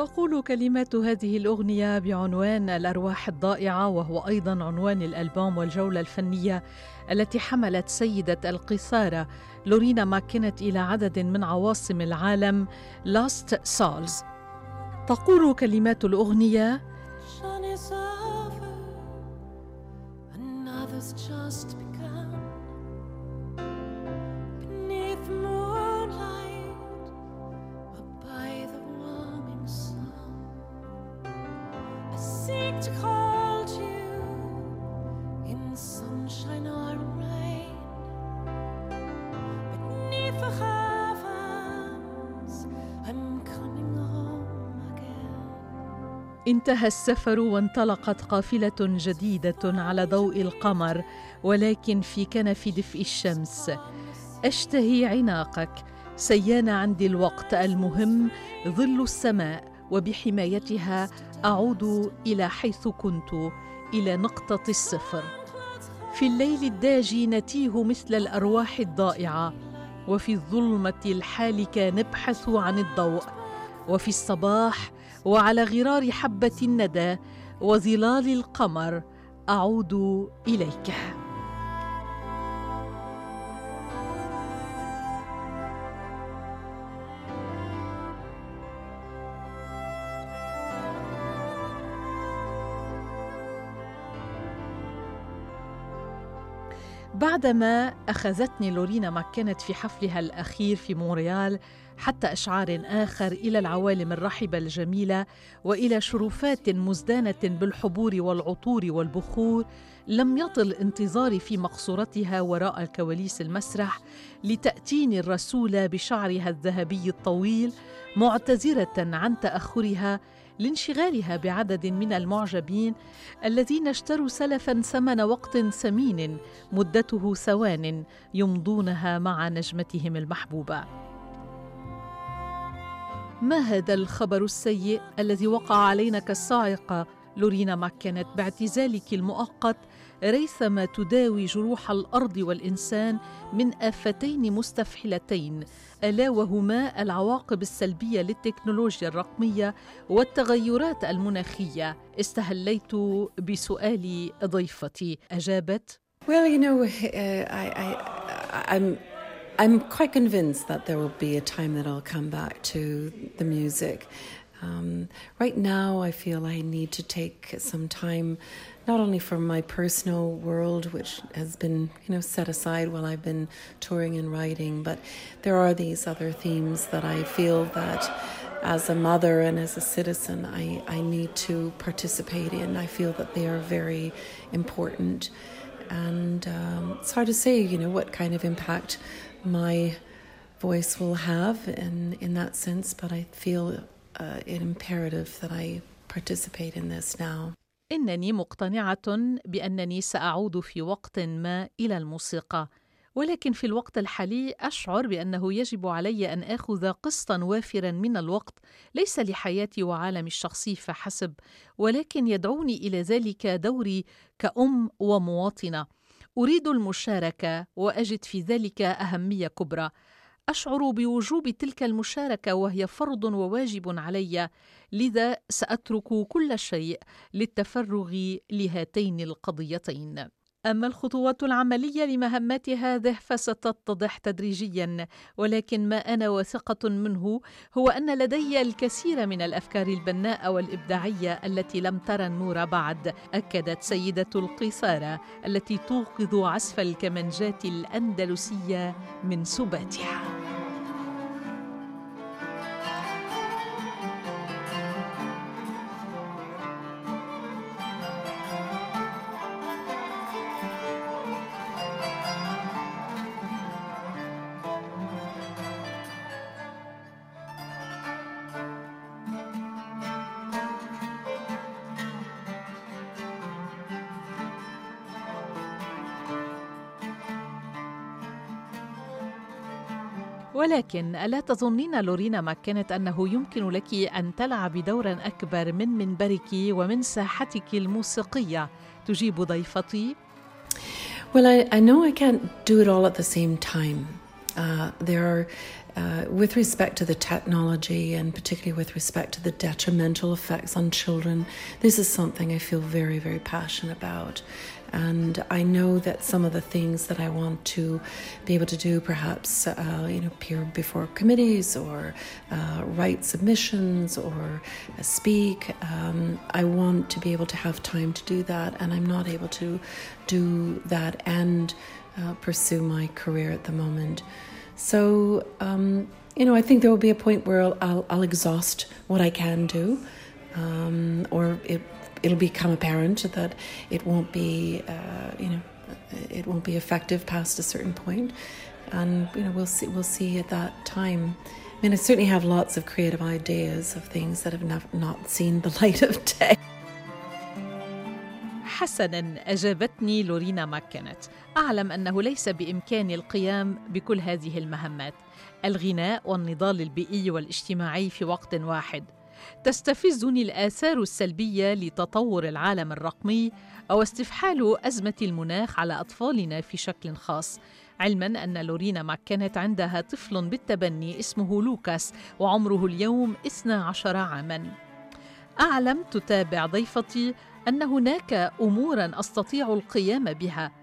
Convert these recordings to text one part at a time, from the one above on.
تقول كلمات هذه الأغنية بعنوان الأرواح الضائعة وهو أيضا عنوان الألبوم والجولة الفنية التي حملت سيدة القيثارة لورينا ماكنت إلى عدد من عواصم العالم Lost Souls. تقول كلمات الأغنية just انتهى السفر وانطلقت قافلة جديدة على ضوء القمر ولكن في كنف دفء الشمس. أشتهي عناقك. سيان عندي الوقت المهم ظل السماء. وبحمايتها أعود إلى حيث كنت إلى نقطة الصفر. في الليل الداجي نتيه مثل الأرواح الضائعة وفي الظلمة الحالكه نبحث عن الضوء. وفي الصباح وعلى غرار حبة الندى وظلال القمر أعود إليك. بعدما أخذتني لورينا ماكنت في حفلها الأخير في مونريال حتى أشعار آخر إلى العوالم الرحبة الجميلة وإلى شرفات مزدانة بالحبور والعطور والبخور لم يطل انتظاري في مقصورتها وراء الكواليس المسرح لتأتيني الرسولة بشعرها الذهبي الطويل معتذرة عن تأخرها لانشغالها بعدد من المعجبين الذين اشتروا سلفا ثمن وقت ثمين مدته ثوان يمضونها مع نجمتهم المحبوبة. ما هذا الخبر السيء الذي وقع علينا كالصاعقة لورينا ماكنت باعتزالك المؤقت ريثما تداوي جروح الأرض والإنسان من آفتين مستفحلتين ألا وهما العواقب السلبية للتكنولوجيا الرقمية والتغيرات المناخية استهليت بسؤال ضيفتي أجابت Well, you know, uh, I, I, I'm I'm quite convinced that there will be a time that I'll come back to the music. Um, right now, I feel I need to take some time, not only for my personal world, which has been you know set aside while I've been touring and writing, but there are these other themes that I feel that as a mother and as a citizen, I, I need to participate in. I feel that they are very important. And um, it's hard to say, you know, what kind of impact my voice will have in, in that sense, but I feel uh, imperative that I participate in this now. إنني مقتنعة بأنني سأعود في وقت ما إلى الموسيقى، ولكن في الوقت الحالي أشعر بأنه يجب علي أن آخذ قسطا وافرا من الوقت ليس لحياتي وعالمي الشخصي فحسب، ولكن يدعوني إلى ذلك دوري كأم ومواطنة. أريد المشاركة وأجد في ذلك أهمية كبرى. أشعر بوجوب تلك المشاركة وهي فرض وواجب علي لذا سأترك كل شيء للتفرغ لهاتين القضيتين. أما الخطوات العملية لمهمات هذه فستتضح تدريجيا ولكن ما أنا واثقة منه هو أن لدي الكثير من الأفكار البناءة والإبداعية التي لم ترى النور بعد أكدت سيدة القيصارة التي توقظ عزف الكمنجات الأندلسية من سباتها. ولكن ألا تظنين لورينا ما كانت أنه يمكن لك أن تلعبي دورا أكبر من منبرك ومن ساحتك الموسيقية تجيب ضيفتي Well, I, I know I can't do it all at the same time. Uh, there are, uh, with respect to the technology and particularly with respect to the detrimental effects on children, this is something I feel very, very passionate about. And I know that some of the things that I want to be able to do, perhaps, uh, you know, appear before committees or uh, write submissions or uh, speak, um, I want to be able to have time to do that. And I'm not able to do that and uh, pursue my career at the moment. So, um, you know, I think there will be a point where I'll, I'll, I'll exhaust what I can do, um, or it it'll become apparent that it won't be, uh, you know, it won't be effective past a certain point, and you know we'll see we'll see at that time. I mean, I certainly have lots of creative ideas of things that have not, not seen the light of day. حسنا اجابتني لورينا ماكنت أعلم أنه ليس بامكاني القيام بكل هذه المهمات. الغناء والنضال البيئي والاجتماعي في وقت واحد. تستفزني الآثار السلبية لتطور العالم الرقمي أو استفحال أزمة المناخ على أطفالنا في شكل خاص. علما أن لورينا ماكنت عندها طفل بالتبني اسمه لوكاس وعمره اليوم 12 عاما. أعلم تتابع ضيفتي أن هناك أمورا أستطيع القيام بها.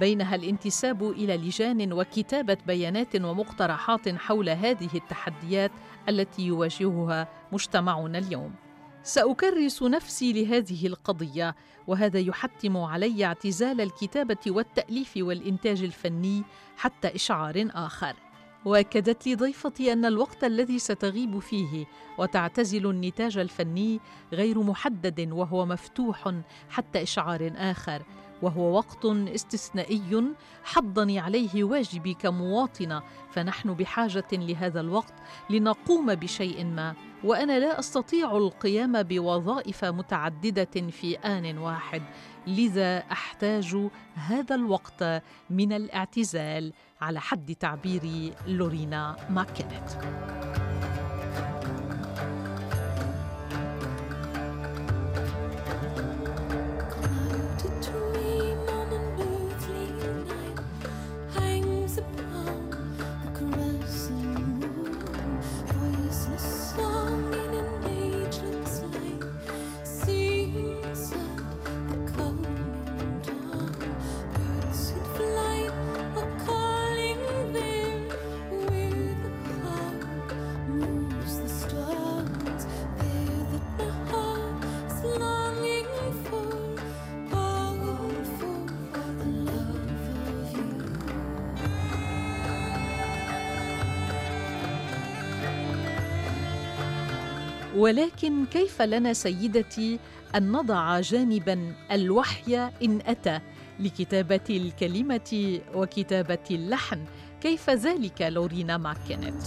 بينها الانتساب إلى لجان وكتابة بيانات ومقترحات حول هذه التحديات التي يواجهها مجتمعنا اليوم. سأكرس نفسي لهذه القضية وهذا يحتم علي اعتزال الكتابة والتأليف والإنتاج الفني حتى إشعار آخر. وأكدت لي ضيفتي أن الوقت الذي ستغيب فيه وتعتزل النتاج الفني غير محدد وهو مفتوح حتى إشعار آخر. وهو وقت استثنائي حضني عليه واجبي كمواطنة فنحن بحاجة لهذا الوقت لنقوم بشيء ما وأنا لا أستطيع القيام بوظائف متعددة في آن واحد. لذا أحتاج هذا الوقت من الاعتزال على حد تعبير لورينا ماكنت ولكن كيف لنا سيدتي أن نضع جانبا الوحي إن أتى لكتابة الكلمة وكتابة اللحن؟ كيف ذلك لورينا ماكنت؟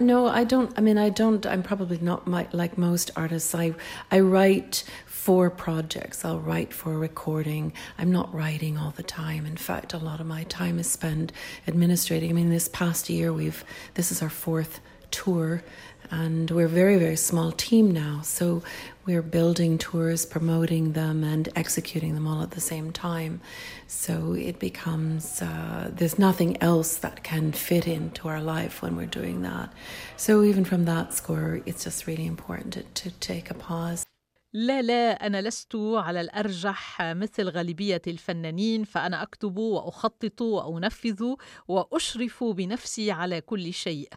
No, I don't. I mean, I don't. I'm probably not my, like most artists. I I write for projects. I'll write for a recording. I'm not writing all the time. In fact, a lot of my time is spent administrating. I mean, this past year we've this is our fourth tour and we're a very very small team now so we're building tours promoting them and executing them all at the same time. So it becomes uh, there's nothing else that can fit into our life when we're doing that. So even from that score it's just really important to, to take a pause لا لا أنا لست على الأرجح مثل غالبية الفنانين فأنا أكتب وأخطط وأنفذ وأشرف بنفسي على كل شيء.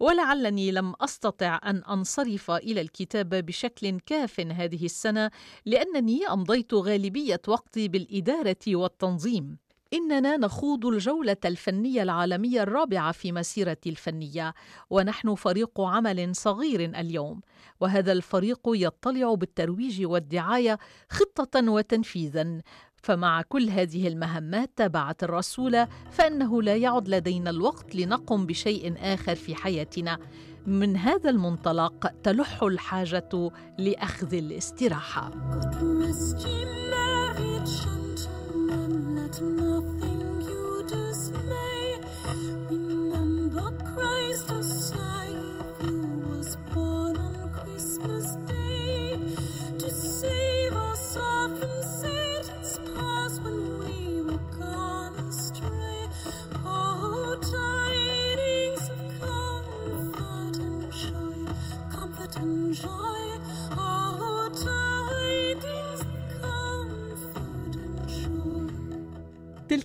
ولعلني لم أستطع أن أنصرف إلى الكتابه بشكل كاف هذه السنة لأنني أمضيت غالبية وقتي بالإدارة والتنظيم. إننا نخوض الجولة الفنية العالمية الرابعة في مسيرتي الفنية ونحن فريق عمل صغير اليوم وهذا الفريق يطلع بالترويج والدعاية خطة وتنفيذا. فمع كل هذه المهمات تابعت الرسول فإنه لا يعد لدينا الوقت لنقم بشيء آخر في حياتنا. من هذا المنطلق تلح الحاجة لأخذ الاستراحة.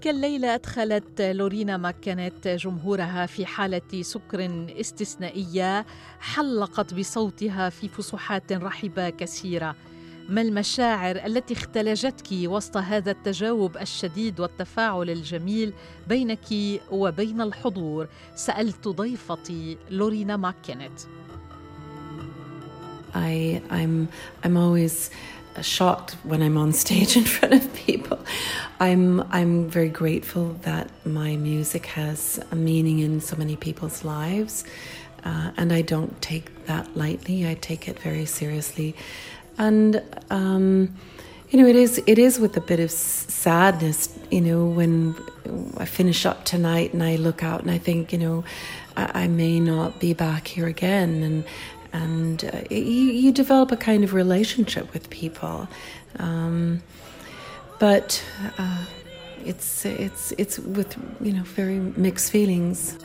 تلك الليلة أدخلت لورينا ماكنت جمهورها في حالة سكر استثنائية حلقت بصوتها في فسحات رحبة كثيرة. ما المشاعر التي اختلجتك وسط هذا التجاوب الشديد والتفاعل الجميل بينك وبين الحضور؟ سألت ضيفتي لورينا ماكنت I, I'm, I'm always shocked when I'm on stage in front of people. I'm I'm very grateful that my music has a meaning in so many people's lives, uh, and I don't take that lightly. I take it very seriously, and um, you know it is it is with a bit of sadness. You know when I finish up tonight and I look out and I think you know I, I may not be back here again, and and uh, you, you develop a kind of relationship with people. Um, but uh, it's it's it's with you know very mixed feelings.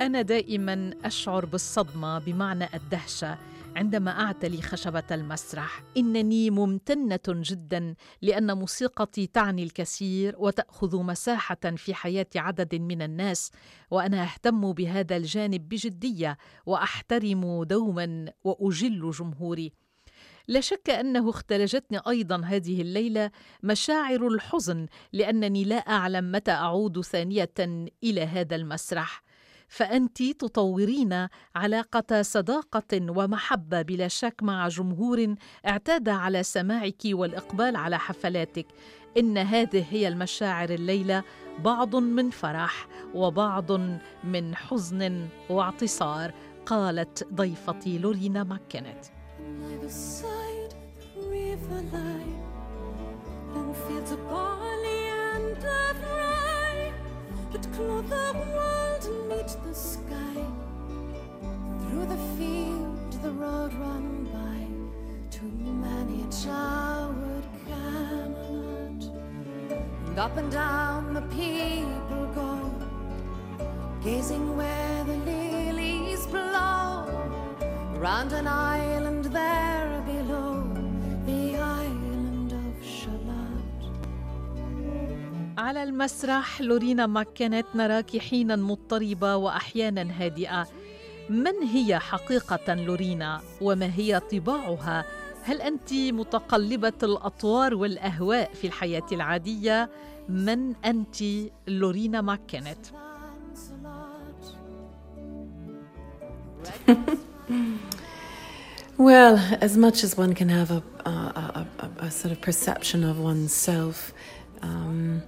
أنا دائما أشعر بالصدمة بمعنى الدهشة عندما اعتلي خشبة المسرح إنني ممتنة جدا لأن موسيقتي تعني الكثير وتأخذ مساحة في حياة عدد من الناس وأنا أهتم بهذا الجانب بجدية وأحترم دوما وأجل جمهوري. لا شك أنه اختلجتني أيضا هذه الليلة مشاعر الحزن لأنني لا أعلم متى أعود ثانية إلى هذا المسرح. فأنت تطورين علاقة صداقة ومحبة بلا شك مع جمهور اعتاد على سماعك والإقبال على حفلاتك. إن هذه هي المشاعر الليلة بعض من فرح وبعض من حزن واعتصار قالت ضيفتي لورينا ماكنت that clothe meet the sky. Through the field, the road run by, too many a childhood Camelot. And up and down the people go, gazing where the lilies blow, round an island there على المسرح لورينا ماكنت نراك حينا مضطربة وأحيانا هادئة من هي حقيقة لورينا وما هي طباعها؟ هل أنت متقلبة الأطوار والأهواء في الحياة العادية؟ من أنت لورينا ماكنت؟ well, as much as one can have a, a, a, a sort of perception of oneself, um,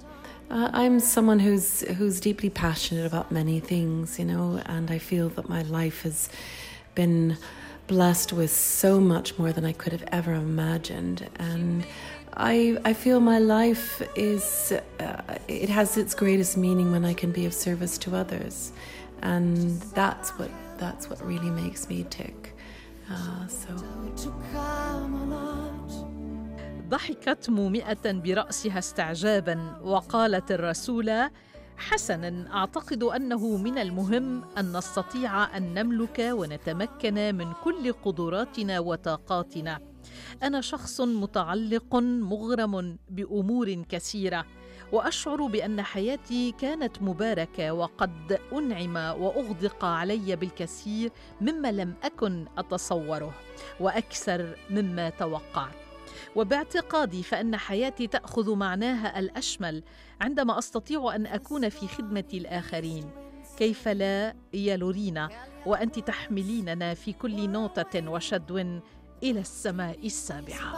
uh, I'm someone who's who's deeply passionate about many things, you know, and I feel that my life has been blessed with so much more than I could have ever imagined, and I I feel my life is uh, it has its greatest meaning when I can be of service to others, and that's what that's what really makes me tick. Uh, so. ضحكت مومئة برأسها استعجابا وقالت الرسولة حسنا أعتقد أنه من المهم أن نستطيع أن نملك ونتمكن من كل قدراتنا وطاقاتنا. أنا شخص متعلق مغرم بأمور كثيرة وأشعر بأن حياتي كانت مباركة وقد أنعم وأغدق علي بالكثير مما لم أكن أتصوره وأكثر مما توقعت. وباعتقادي فإن حياتي تأخذ معناها الأشمل عندما أستطيع أن أكون في خدمة الآخرين. كيف لا يا لورينا؟ وأنت تحمليننا في كل نوته وشدو إلى السماء السابعة.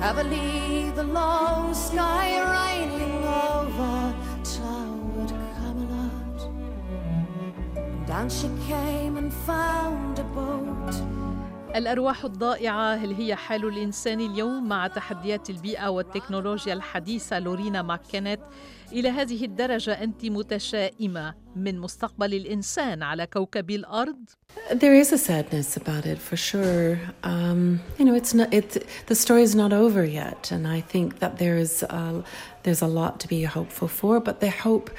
Heavily the long sky raining over. Towered Camelot. Down she came and found a boat. الأرواح الضائعة هل هي حال الإنسان اليوم مع تحديات البيئة والتكنولوجيا الحديثة لورينا ماكنت إلى هذه الدرجة أنت متشائمة من مستقبل الإنسان على كوكب الأرض؟ There is a sadness about it for sure. Um, you know, it's not. It the story is not over yet, and I think that there is a, there's a lot to be hopeful for. But the hope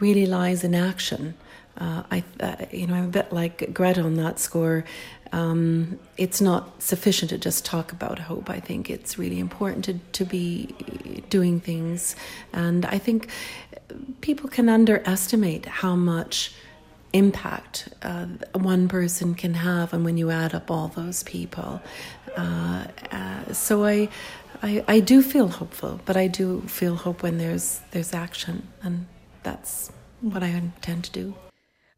really lies in action. Uh, I, uh, you know, I'm a bit like Greta on that score. Um, it's not sufficient to just talk about hope. I think it's really important to, to be doing things. And I think people can underestimate how much impact uh, one person can have and when you add up all those people uh, uh, so I, I i do feel hopeful but i do feel hope when there's there's action and that's what i intend to do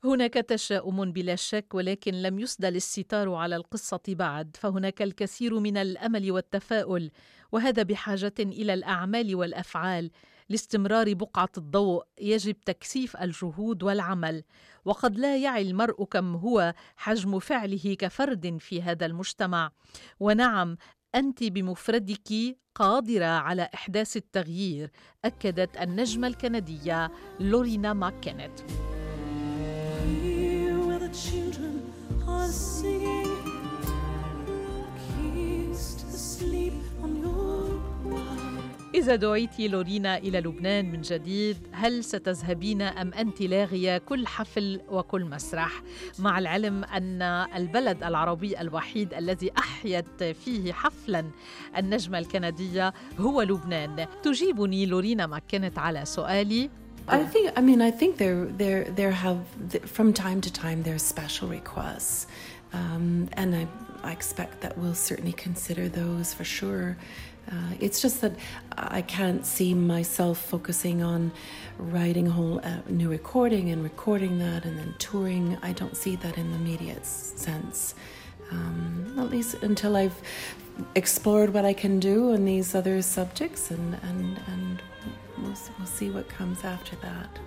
هناك تشاؤم بلا شك ولكن لم يسدل الستار على القصة بعد فهناك الكثير من الأمل والتفاؤل وهذا بحاجة إلى الأعمال والأفعال لاستمرار بقعة الضوء يجب تكثيف الجهود والعمل. وقد لا يعي المرء كم هو حجم فعله كفرد في هذا المجتمع. ونعم أنت بمفردك قادرة على إحداث التغيير أكدت النجمة الكندية لورينا إذا دعيت لورينا إلى لبنان من جديد هل ستذهبين أم أنت لاغية كل حفل وكل مسرح؟ مع العلم أن البلد العربي الوحيد الذي أحيت فيه حفلا النجمة الكندية هو لبنان. تجيبني لورينا ماكنت على سؤالي. I think. I mean, I think there, there, there have from time to time there are special requests, um, and I, I expect that we'll certainly consider those for sure. Uh, it's just that I can't see myself focusing on writing a whole uh, new recording and recording that and then touring. I don't see that in the immediate sense. Um, at least until I've explored what I can do on these other subjects, and and and we'll, we'll see what comes after that.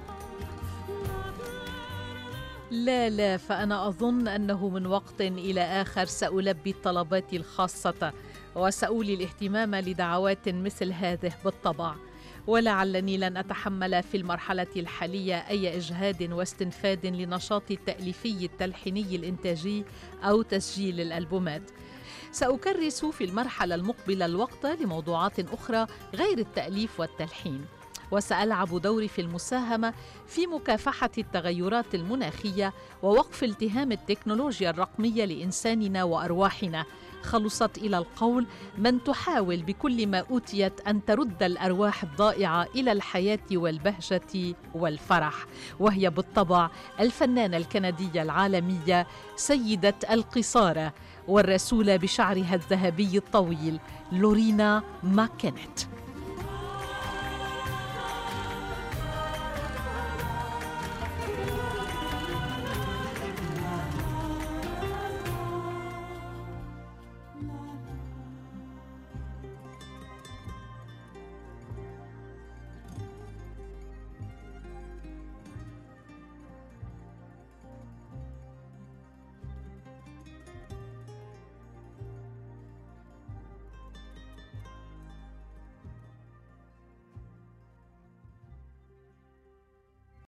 لا لا فأنا أظن أنه من وقت إلى آخر سألبي الطلبات الخاصة وسأولي الاهتمام لدعوات مثل هذه بالطبع. ولعلني لن أتحمل في المرحلة الحالية أي إجهاد واستنفاد لنشاط التأليفي التلحيني الإنتاجي أو تسجيل الألبومات. سأكرس في المرحلة المقبلة الوقت لموضوعات أخرى غير التأليف والتلحين. وسألعب دوري في المساهمة في مكافحة التغيرات المناخية ووقف التهام التكنولوجيا الرقمية لإنساننا وأرواحنا. خلصت إلى القول من تحاول بكل ما أوتيت أن ترد الأرواح الضائعة إلى الحياة والبهجة والفرح. وهي بالطبع الفنانة الكندية العالمية سيدة القصاره والرسوله بشعرها الذهبي الطويل لورينا ماكنت